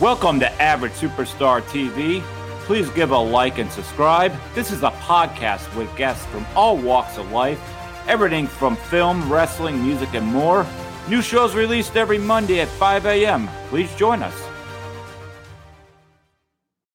Welcome to Average Superstar TV. Please give a like and subscribe. This is a podcast with guests from all walks of life, everything from film, wrestling, music, and more. New shows released every Monday at 5 a.m. Please join us.